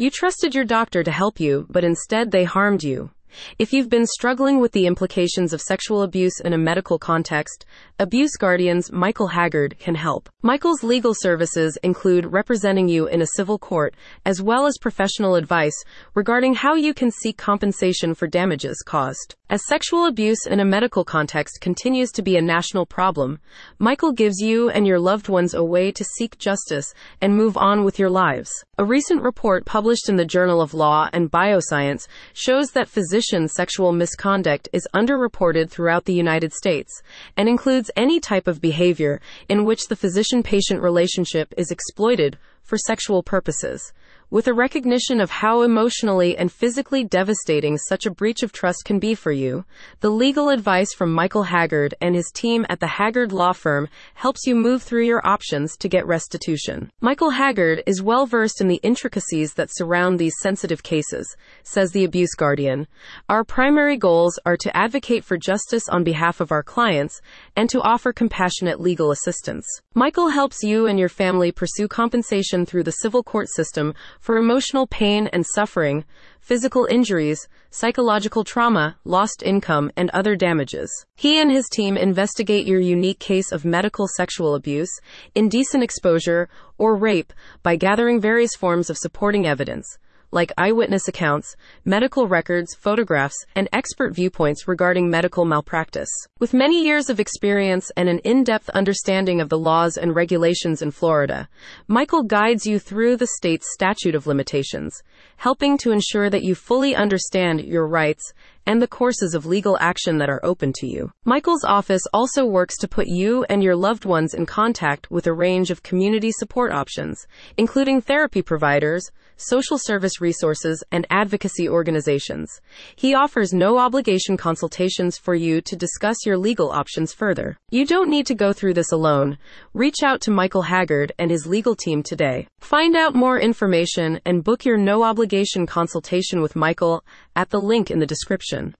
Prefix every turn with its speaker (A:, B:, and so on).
A: You trusted your doctor to help you, but instead they harmed you. If you've been struggling with the implications of sexual abuse in a medical context, Abuse Guardians Michael Haggard can help. Michael's legal services include representing you in a civil court, as well as professional advice regarding how you can seek compensation for damages caused. As sexual abuse in a medical context continues to be a national problem, Michael gives you and your loved ones a way to seek justice and move on with your lives. A recent report published in the Journal of Law and Bioscience shows that physician sexual misconduct is underreported throughout the United States and includes any type of behavior in which the physician patient relationship is exploited for sexual purposes. With a recognition of how emotionally and physically devastating such a breach of trust can be for you, the legal advice from Michael Haggard and his team at the Haggard Law Firm helps you move through your options to get restitution. Michael Haggard is well versed in the intricacies that surround these sensitive cases, says the Abuse Guardian. Our primary goals are to advocate for justice on behalf of our clients and to offer compassionate legal assistance. Michael helps you and your family pursue compensation through the civil court system for emotional pain and suffering, physical injuries, psychological trauma, lost income, and other damages. He and his team investigate your unique case of medical sexual abuse, indecent exposure, or rape by gathering various forms of supporting evidence like eyewitness accounts, medical records, photographs, and expert viewpoints regarding medical malpractice. With many years of experience and an in-depth understanding of the laws and regulations in Florida, Michael guides you through the state's statute of limitations, helping to ensure that you fully understand your rights and the courses of legal action that are open to you. Michael's office also works to put you and your loved ones in contact with a range of community support options, including therapy providers, social service resources, and advocacy organizations. He offers no obligation consultations for you to discuss your legal options further. You don't need to go through this alone. Reach out to Michael Haggard and his legal team today. Find out more information and book your no obligation consultation with Michael at the link in the description.